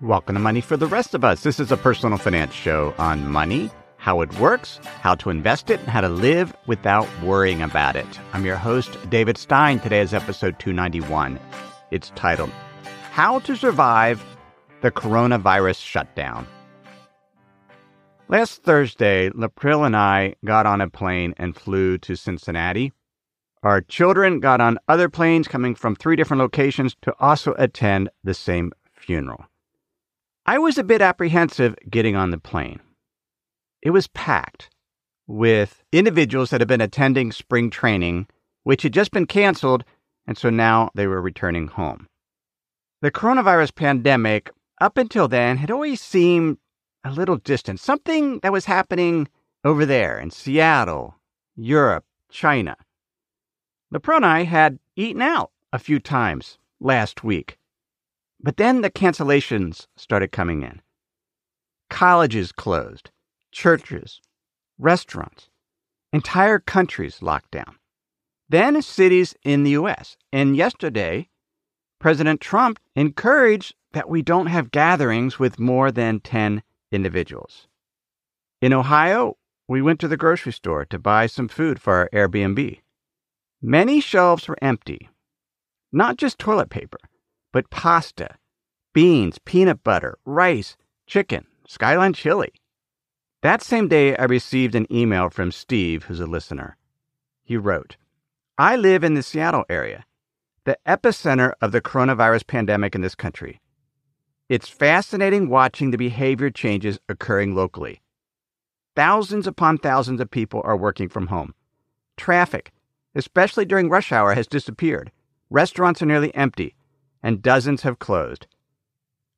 Welcome to Money for the Rest of Us. This is a personal finance show on money, how it works, how to invest it, and how to live without worrying about it. I'm your host, David Stein. Today is episode 291. It's titled, How to Survive the Coronavirus Shutdown. Last Thursday, April and I got on a plane and flew to Cincinnati. Our children got on other planes coming from three different locations to also attend the same funeral. I was a bit apprehensive getting on the plane. It was packed with individuals that had been attending spring training, which had just been canceled, and so now they were returning home. The coronavirus pandemic, up until then, had always seemed a little distant, something that was happening over there in Seattle, Europe, China. Leproni had eaten out a few times last week. But then the cancellations started coming in. Colleges closed, churches, restaurants, entire countries locked down. Then cities in the US. And yesterday, President Trump encouraged that we don't have gatherings with more than 10 individuals. In Ohio, we went to the grocery store to buy some food for our Airbnb. Many shelves were empty. Not just toilet paper, but pasta, beans, peanut butter, rice, chicken, skyline chili. That same day, I received an email from Steve, who's a listener. He wrote, I live in the Seattle area, the epicenter of the coronavirus pandemic in this country. It's fascinating watching the behavior changes occurring locally. Thousands upon thousands of people are working from home. Traffic, especially during rush hour, has disappeared. Restaurants are nearly empty and dozens have closed.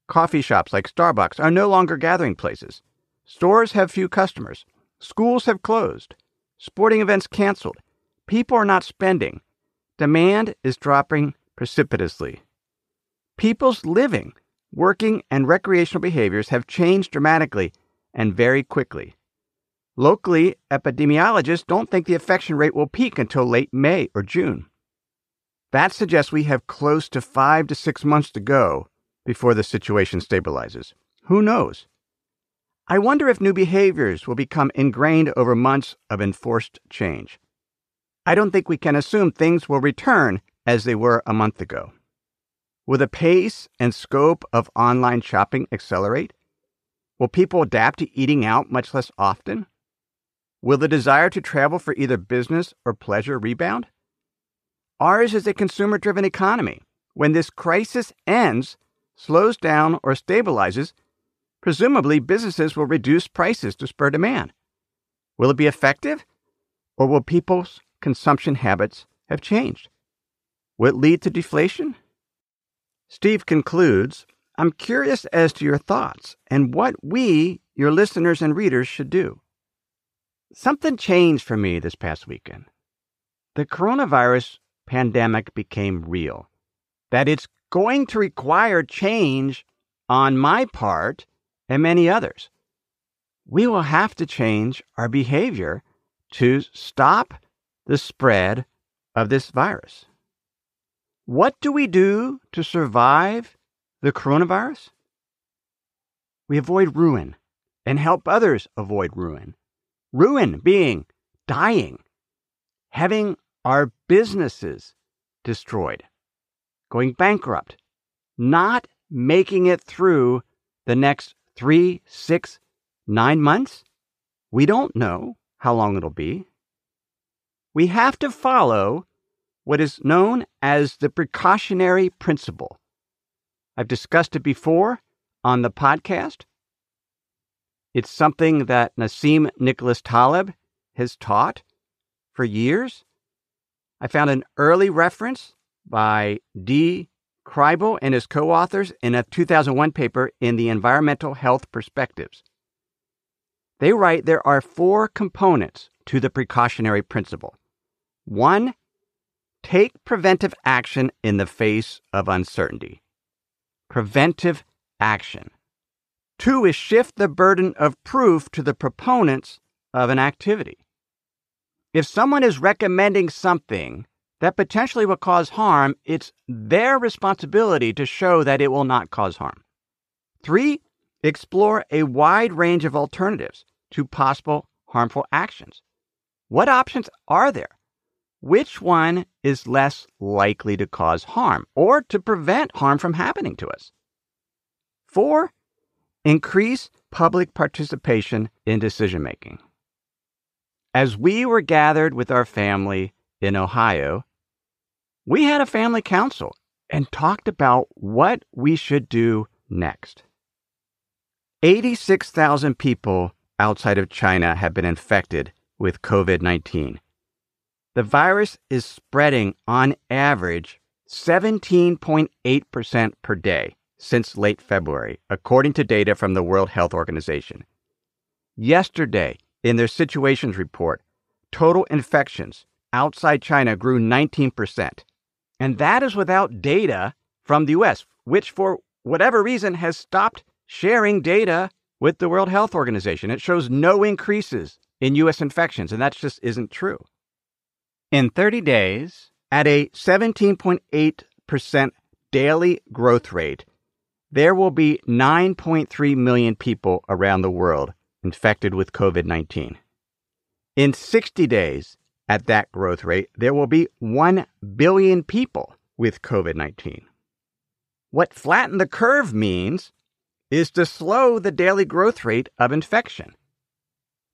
Coffee shops like Starbucks are no longer gathering places. Stores have few customers. Schools have closed. Sporting events canceled. People are not spending. Demand is dropping precipitously. People's living, working, and recreational behaviors have changed dramatically and very quickly. Locally, epidemiologists don't think the infection rate will peak until late May or June. That suggests we have close to five to six months to go before the situation stabilizes. Who knows? I wonder if new behaviors will become ingrained over months of enforced change. I don't think we can assume things will return as they were a month ago. Will the pace and scope of online shopping accelerate? Will people adapt to eating out much less often? Will the desire to travel for either business or pleasure rebound? Ours is a consumer driven economy. When this crisis ends, slows down, or stabilizes, presumably businesses will reduce prices to spur demand. Will it be effective? Or will people's consumption habits have changed? Will it lead to deflation? Steve concludes I'm curious as to your thoughts and what we, your listeners and readers, should do. Something changed for me this past weekend. The coronavirus pandemic became real, that it's going to require change on my part and many others. We will have to change our behavior to stop the spread of this virus. What do we do to survive the coronavirus? We avoid ruin and help others avoid ruin. Ruin being dying, having our businesses destroyed. going bankrupt, not making it through the next three, six, nine months? We don't know how long it'll be. We have to follow what is known as the precautionary principle. I've discussed it before on the podcast. It's something that Nassim Nicholas Taleb has taught for years. I found an early reference by D. Kriebel and his co authors in a 2001 paper in the Environmental Health Perspectives. They write there are four components to the precautionary principle. One, take preventive action in the face of uncertainty. Preventive action. Two is shift the burden of proof to the proponents of an activity. If someone is recommending something that potentially will cause harm, it's their responsibility to show that it will not cause harm. Three, explore a wide range of alternatives to possible harmful actions. What options are there? Which one is less likely to cause harm or to prevent harm from happening to us? Four, increase public participation in decision making. As we were gathered with our family in Ohio, we had a family council and talked about what we should do next. 86,000 people outside of China have been infected with COVID 19. The virus is spreading on average 17.8% per day since late February, according to data from the World Health Organization. Yesterday, in their situations report, total infections outside China grew 19%. And that is without data from the US, which for whatever reason has stopped sharing data with the World Health Organization. It shows no increases in US infections, and that just isn't true. In 30 days, at a 17.8% daily growth rate, there will be 9.3 million people around the world infected with COVID 19. In 60 days, at that growth rate, there will be 1 billion people with COVID 19. What flatten the curve means is to slow the daily growth rate of infection.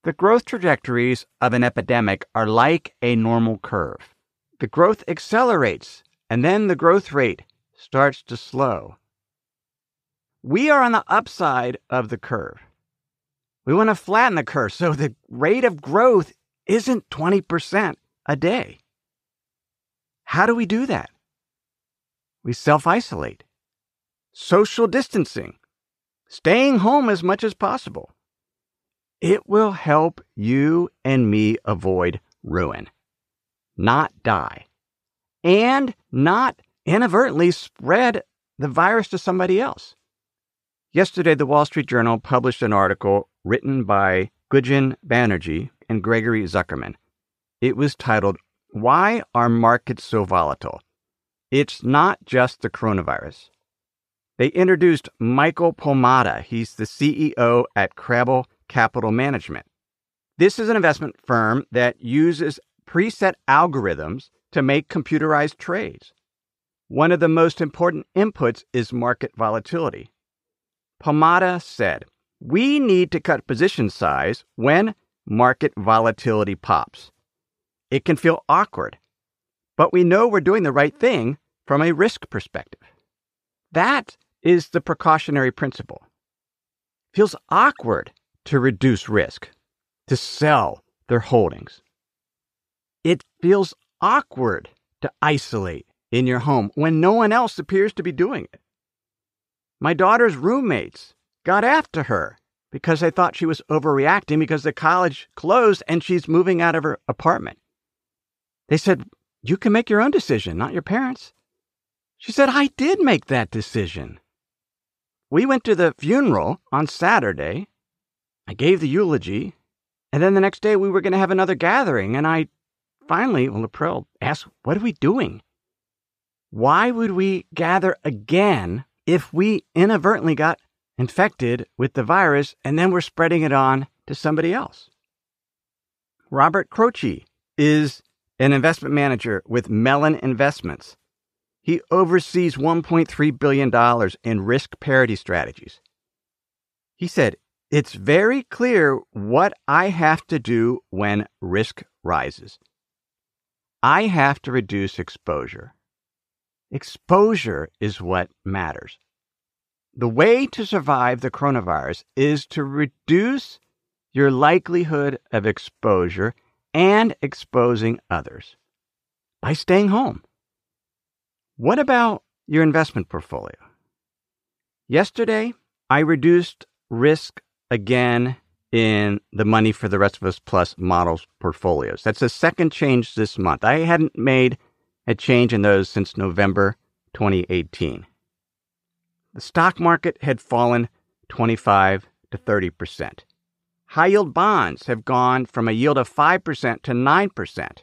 The growth trajectories of an epidemic are like a normal curve. The growth accelerates, and then the growth rate starts to slow. We are on the upside of the curve. We want to flatten the curve so the rate of growth isn't 20% a day. How do we do that? We self isolate, social distancing, staying home as much as possible. It will help you and me avoid ruin, not die, and not inadvertently spread the virus to somebody else. Yesterday, the Wall Street Journal published an article written by Gunjan Banerji and Gregory Zuckerman. It was titled, Why Are Markets So Volatile? It's not just the coronavirus. They introduced Michael Pomada. He's the CEO at Crabel Capital Management. This is an investment firm that uses preset algorithms to make computerized trades. One of the most important inputs is market volatility. Pomada said, We need to cut position size when market volatility pops. It can feel awkward, but we know we're doing the right thing from a risk perspective. That is the precautionary principle. Feels awkward to reduce risk, to sell their holdings. It feels awkward to isolate in your home when no one else appears to be doing it. My daughter's roommates got after her because they thought she was overreacting because the college closed and she's moving out of her apartment. They said, You can make your own decision, not your parents. She said, I did make that decision. We went to the funeral on Saturday. I gave the eulogy. And then the next day we were going to have another gathering. And I finally, well, April asked, What are we doing? Why would we gather again if we inadvertently got infected with the virus and then we're spreading it on to somebody else? Robert Croce is an investment manager with Mellon Investments. He oversees $1.3 billion in risk parity strategies. He said, It's very clear what I have to do when risk rises. I have to reduce exposure. Exposure is what matters. The way to survive the coronavirus is to reduce your likelihood of exposure and exposing others by staying home. What about your investment portfolio? Yesterday, I reduced risk again in the Money for the Rest of Us Plus models portfolios. That's the second change this month. I hadn't made a change in those since November 2018. The stock market had fallen 25 to 30%. High yield bonds have gone from a yield of 5% to 9%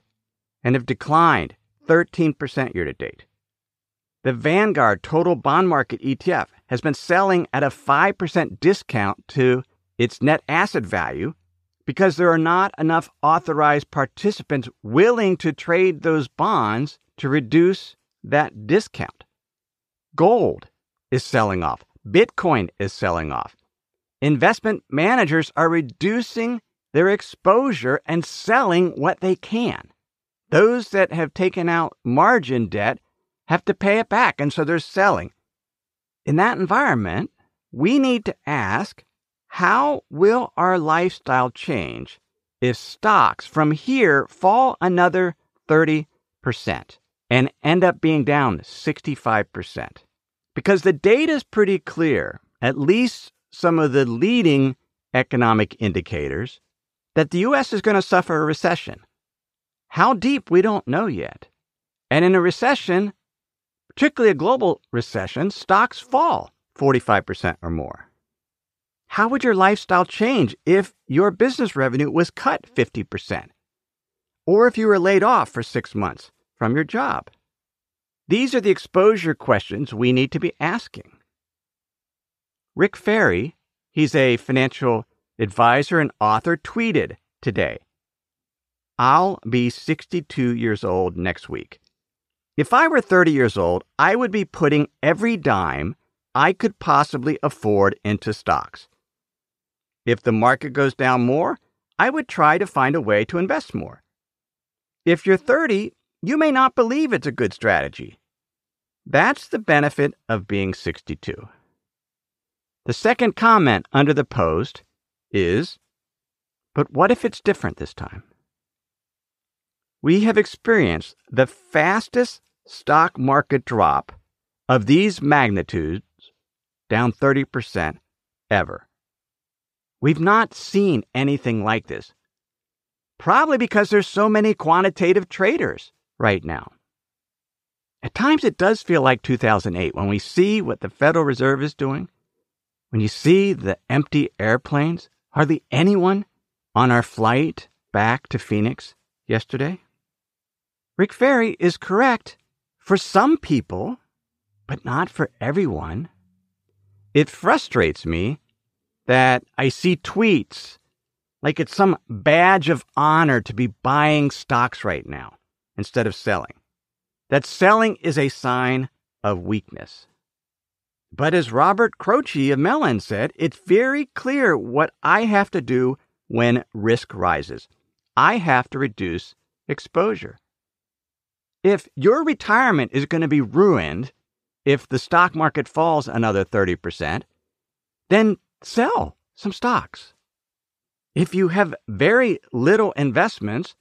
and have declined 13% year to date. The Vanguard Total Bond Market ETF has been selling at a 5% discount to its net asset value because there are not enough authorized participants willing to trade those bonds to reduce that discount. Gold is selling off. Bitcoin is selling off. Investment managers are reducing their exposure and selling what they can. Those that have taken out margin debt have to pay it back, and so they're selling. In that environment, we need to ask how will our lifestyle change if stocks from here fall another 30% and end up being down 65%? Because the data is pretty clear, at least some of the leading economic indicators, that the U.S. is going to suffer a recession. How deep, we don't know yet. And in a recession, particularly a global recession, stocks fall 45% or more. How would your lifestyle change if your business revenue was cut 50%? Or if you were laid off for six months from your job? These are the exposure questions we need to be asking. Rick Ferri, he's a financial advisor and author, tweeted today I'll be 62 years old next week. If I were 30 years old, I would be putting every dime I could possibly afford into stocks. If the market goes down more, I would try to find a way to invest more. If you're 30, you may not believe it's a good strategy. That's the benefit of being 62. The second comment under the post is But what if it's different this time? We have experienced the fastest stock market drop of these magnitudes, down 30% ever. We've not seen anything like this. Probably because there's so many quantitative traders right now. At times it does feel like 2008 when we see what the Federal Reserve is doing, when you see the empty airplanes, hardly anyone on our flight back to Phoenix yesterday. Rick Ferri is correct for some people, but not for everyone. It frustrates me that I see tweets like it's some badge of honor to be buying stocks right now instead of selling. That selling is a sign of weakness. But as Robert Croce of Mellon said, it's very clear what I have to do when risk rises. I have to reduce exposure. If your retirement is going to be ruined if the stock market falls another 30%, then sell some stocks. If you have very little investments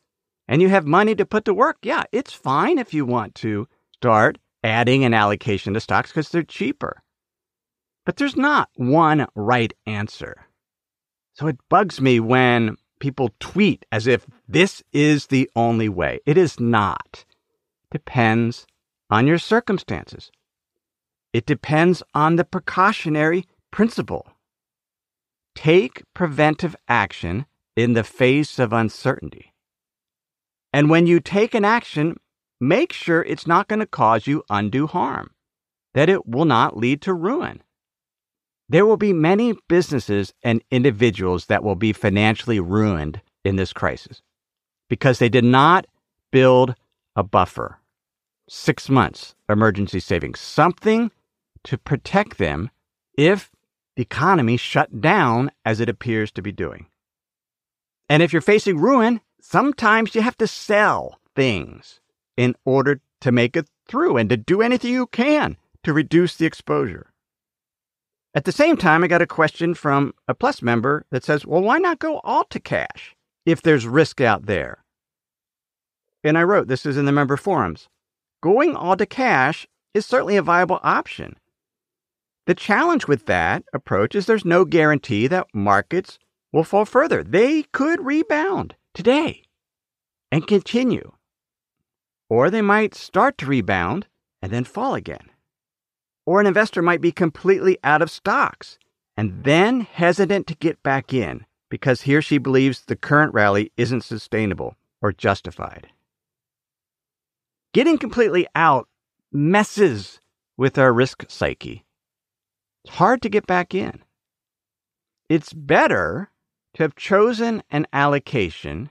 and you have money to put to work, yeah, it's fine if you want to start adding an allocation to stocks because they're cheaper. But there's not one right answer. So it bugs me when people tweet as if this is the only way. It is not. Depends on your circumstances. It depends on the precautionary principle. Take preventive action in the face of uncertainty. And when you take an action, make sure it's not going to cause you undue harm, that it will not lead to ruin. There will be many businesses and individuals that will be financially ruined in this crisis because they did not build a buffer. six months emergency savings, something to protect them if the economy shut down as it appears to be doing. And if you're facing ruin, sometimes you have to sell things in order to make it through and to do anything you can to reduce the exposure. At the same time, I got a question from a Plus member that says, well, why not go all to cash if there's risk out there? And I wrote, this is in the member forums. Going all to cash is certainly a viable option. The challenge with that approach is there's no guarantee that markets will fall further. They could rebound today and continue. Or they might start to rebound and then fall again. Or an investor might be completely out of stocks and then hesitant to get back in because he or she believes the current rally isn't sustainable or justified. Getting completely out messes with our risk psyche. It's hard to get back in. It's better to have chosen an allocation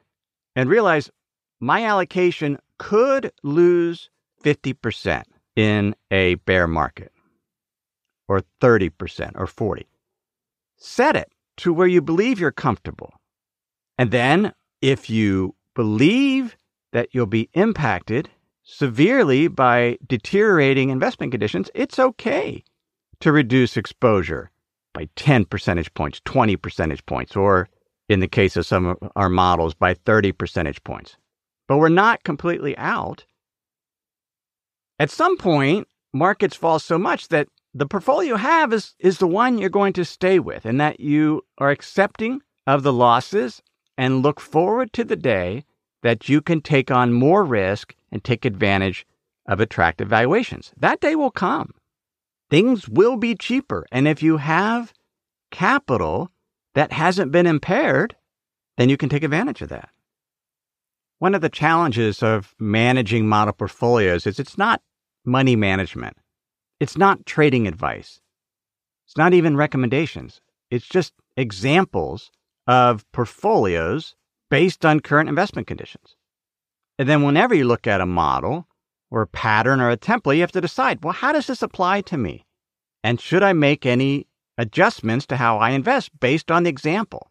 and realize my allocation could lose 50% in a bear market or 30% or 40. Set it to where you believe you're comfortable. And then if you believe that you'll be impacted severely by deteriorating investment conditions, it's okay to reduce exposure by 10 percentage points, 20 percentage points, or in the case of some of our models, by 30 percentage points. But we're not completely out. At some point, markets fall so much that the portfolio you have is, is the one you're going to stay with and that you are accepting of the losses and look forward to the day that you can take on more risk and take advantage of attractive valuations. That day will come. Things will be cheaper. And if you have capital that hasn't been impaired, then you can take advantage of that. One of the challenges of managing model portfolios is it's not money management. It's not trading advice. It's not even recommendations. It's just examples of portfolios based on current investment conditions. And then whenever you look at a model or a pattern or a template, you have to decide, well, how does this apply to me? And should I make any adjustments to how I invest based on the example?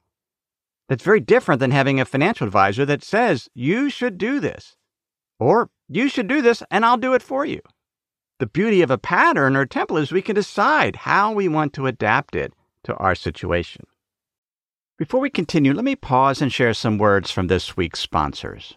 That's very different than having a financial advisor that says, you should do this, or you should do this and I'll do it for you. The beauty of a pattern or template is we can decide how we want to adapt it to our situation. Before we continue, let me pause and share some words from this week's sponsors.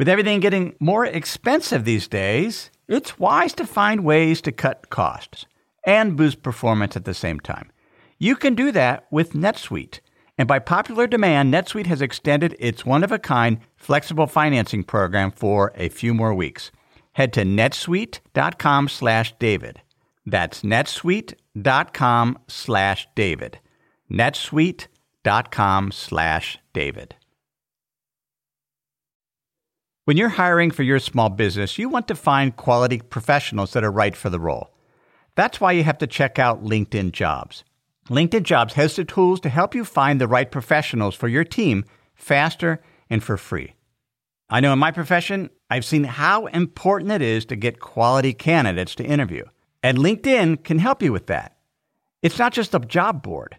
With everything getting more expensive these days, it's wise to find ways to cut costs and boost performance at the same time. You can do that with NetSuite. And by popular demand, NetSuite has extended its one of a kind flexible financing program for a few more weeks. Head to netsuite.com slash David. That's netsuite.com slash David. netsuite.com slash David. When you're hiring for your small business, you want to find quality professionals that are right for the role. That's why you have to check out LinkedIn Jobs. LinkedIn Jobs has the tools to help you find the right professionals for your team faster and for free. I know in my profession, I've seen how important it is to get quality candidates to interview. And LinkedIn can help you with that. It's not just a job board.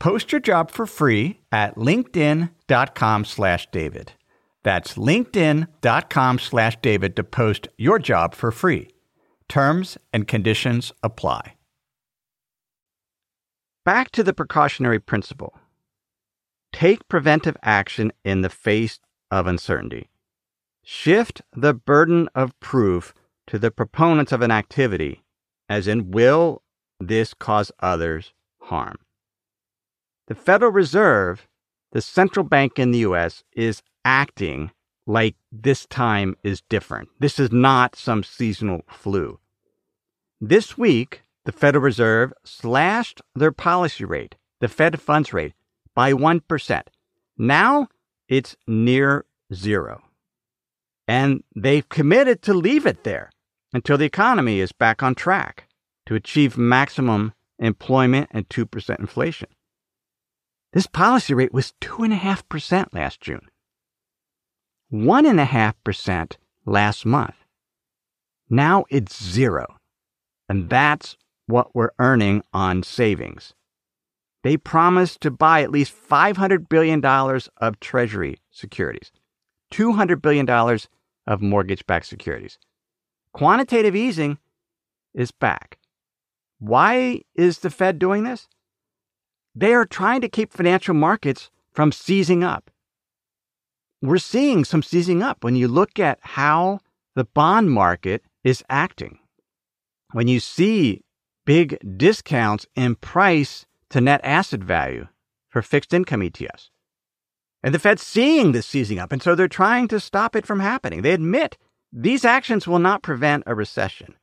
Post your job for free at linkedin.com slash David. That's linkedin.com slash David to post your job for free. Terms and conditions apply. Back to the precautionary principle. Take preventive action in the face of uncertainty. Shift the burden of proof to the proponents of an activity, as in, will this cause others harm? The Federal Reserve, the central bank in the US, is acting like this time is different. This is not some seasonal flu. This week, the Federal Reserve slashed their policy rate, the Fed funds rate, by 1%. Now it's near zero. And they've committed to leave it there until the economy is back on track to achieve maximum employment and 2% inflation. This policy rate was 2.5% last June, 1.5% last month. Now it's zero. And that's what we're earning on savings. They promised to buy at least $500 billion of Treasury securities, $200 billion of mortgage backed securities. Quantitative easing is back. Why is the Fed doing this? They are trying to keep financial markets from seizing up. We're seeing some seizing up when you look at how the bond market is acting. When you see big discounts in price to net asset value for fixed income ETFs. And the Fed's seeing this seizing up, and so they're trying to stop it from happening. They admit these actions will not prevent a recession.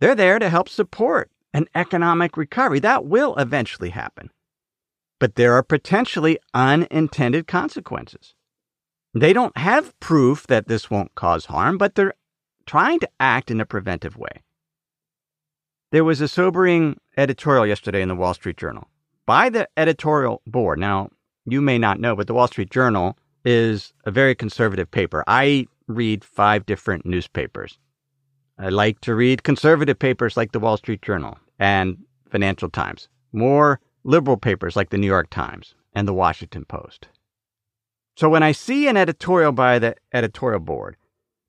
They're there to help support an economic recovery. That will eventually happen. But there are potentially unintended consequences. They don't have proof that this won't cause harm, but they're trying to act in a preventive way. There was a sobering editorial yesterday in the Wall Street Journal by the editorial board. Now, you may not know, but the Wall Street Journal is a very conservative paper. I read five different newspapers. I like to read conservative papers like the Wall Street Journal and Financial Times, more liberal papers like the New York Times and the Washington Post. So when I see an editorial by the editorial board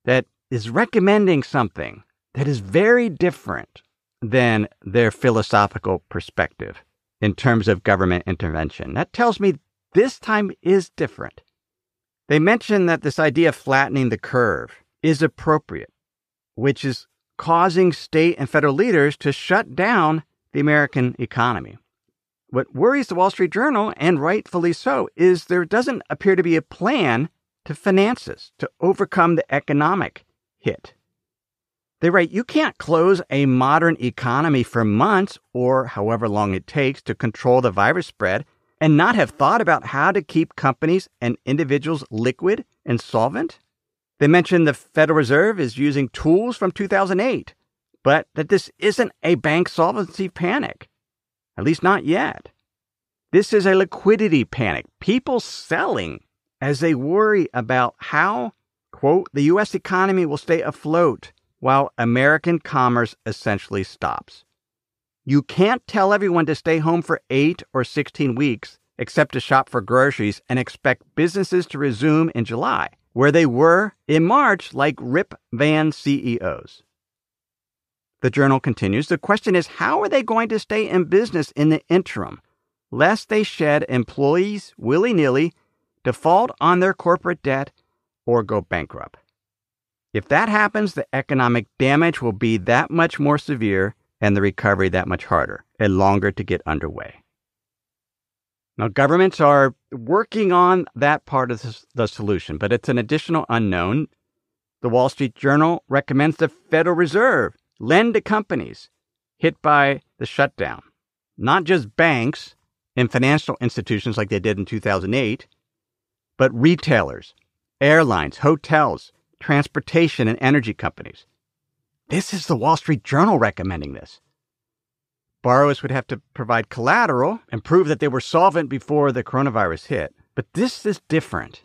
that is recommending something that is very different than their philosophical perspective in terms of government intervention, that tells me this time is different. They mention that this idea of flattening the curve is appropriate, which is causing state and federal leaders to shut down the American economy. What worries the Wall Street Journal, and rightfully so, is there doesn't appear to be a plan to finance this, to overcome the economic hit. They write, you can't close a modern economy for months or however long it takes to control the virus spread and not have thought about how to keep companies and individuals liquid and solvent? They mention the Federal Reserve is using tools from 2008, but that this isn't a bank solvency panic, at least not yet. This is a liquidity panic, people selling as they worry about how, quote, the U.S. economy will stay afloat while American commerce essentially stops. You can't tell everyone to stay home for 8 or 16 weeks except to shop for groceries and expect businesses to resume in July, where they were in March, like Rip Van CEOs. The journal continues The question is how are they going to stay in business in the interim, lest they shed employees willy nilly, default on their corporate debt, or go bankrupt? If that happens, the economic damage will be that much more severe and the recovery that much harder and longer to get underway. Now, governments are working on that part of the solution, but it's an additional unknown. The Wall Street Journal recommends the Federal Reserve lend to companies hit by the shutdown, not just banks and financial institutions like they did in 2008, but retailers, airlines, hotels, transportation, and energy companies. This is the Wall Street Journal recommending this. Borrowers would have to provide collateral and prove that they were solvent before the coronavirus hit. But this is different.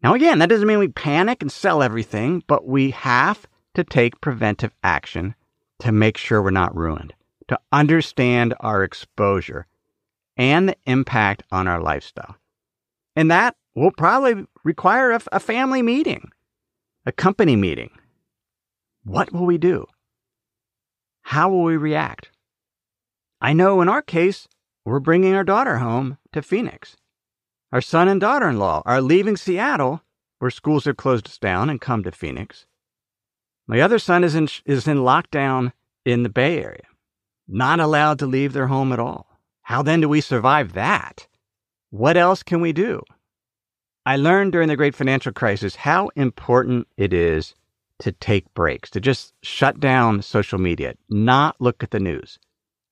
Now, again, that doesn't mean we panic and sell everything, but we have to take preventive action to make sure we're not ruined, to understand our exposure and the impact on our lifestyle. And that will probably require a, a family meeting, a company meeting. What will we do? How will we react? I know in our case, we're bringing our daughter home to Phoenix. Our son and daughter in law are leaving Seattle, where schools have closed us down, and come to Phoenix. My other son is in, is in lockdown in the Bay Area, not allowed to leave their home at all. How then do we survive that? What else can we do? I learned during the great financial crisis how important it is to take breaks, to just shut down social media, not look at the news.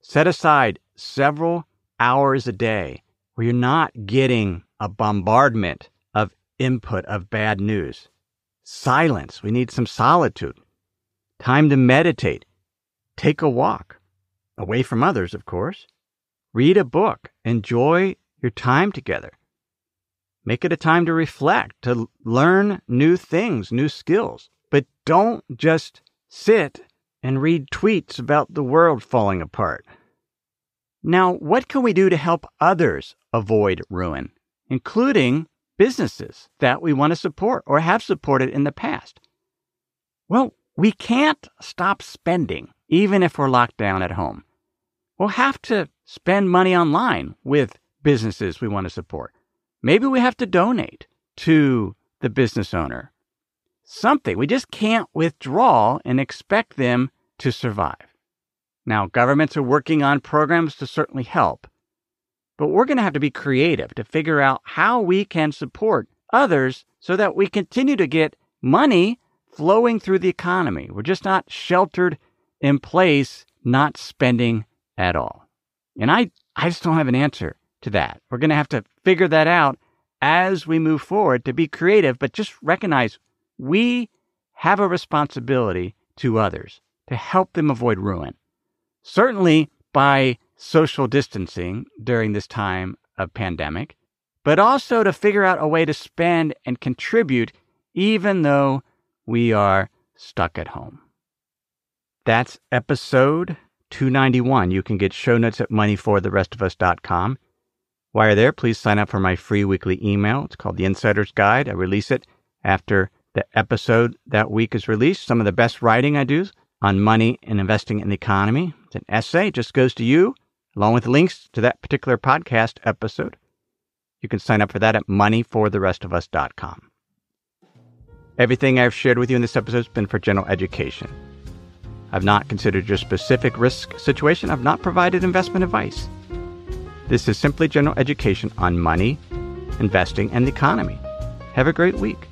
Set aside several hours a day where you're not getting a bombardment of input of bad news. Silence. We need some solitude. Time to meditate. Take a walk. Away from others, of course. Read a book. Enjoy your time together. Make it a time to reflect, to learn new things, new skills. But don't just sit and read tweets about the world falling apart. Now, what can we do to help others avoid ruin, including businesses that we want to support or have supported in the past? Well, we can't stop spending, even if we're locked down at home. We'll have to spend money online with businesses we want to support. Maybe we have to donate to the business owner. Something. We just can't withdraw and expect them to survive. Now, governments are working on programs to certainly help, but we're going to have to be creative to figure out how we can support others so that we continue to get money flowing through the economy. We're just not sheltered in place, not spending at all. And I, I just don't have an answer to that. We're going to have to figure that out as we move forward to be creative, but just recognize we have a responsibility to others to help them avoid ruin. Certainly by social distancing during this time of pandemic, but also to figure out a way to spend and contribute even though we are stuck at home. That's episode 291. You can get show notes at moneyfortherestofus.com. While you're there, please sign up for my free weekly email. It's called The Insider's Guide. I release it after the episode that week is released. Some of the best writing I do on money and investing in the economy. It's an essay, it just goes to you, along with links to that particular podcast episode. You can sign up for that at moneyfortherestofus.com. Everything I've shared with you in this episode has been for general education. I've not considered your specific risk situation. I've not provided investment advice. This is simply general education on money, investing, and the economy. Have a great week.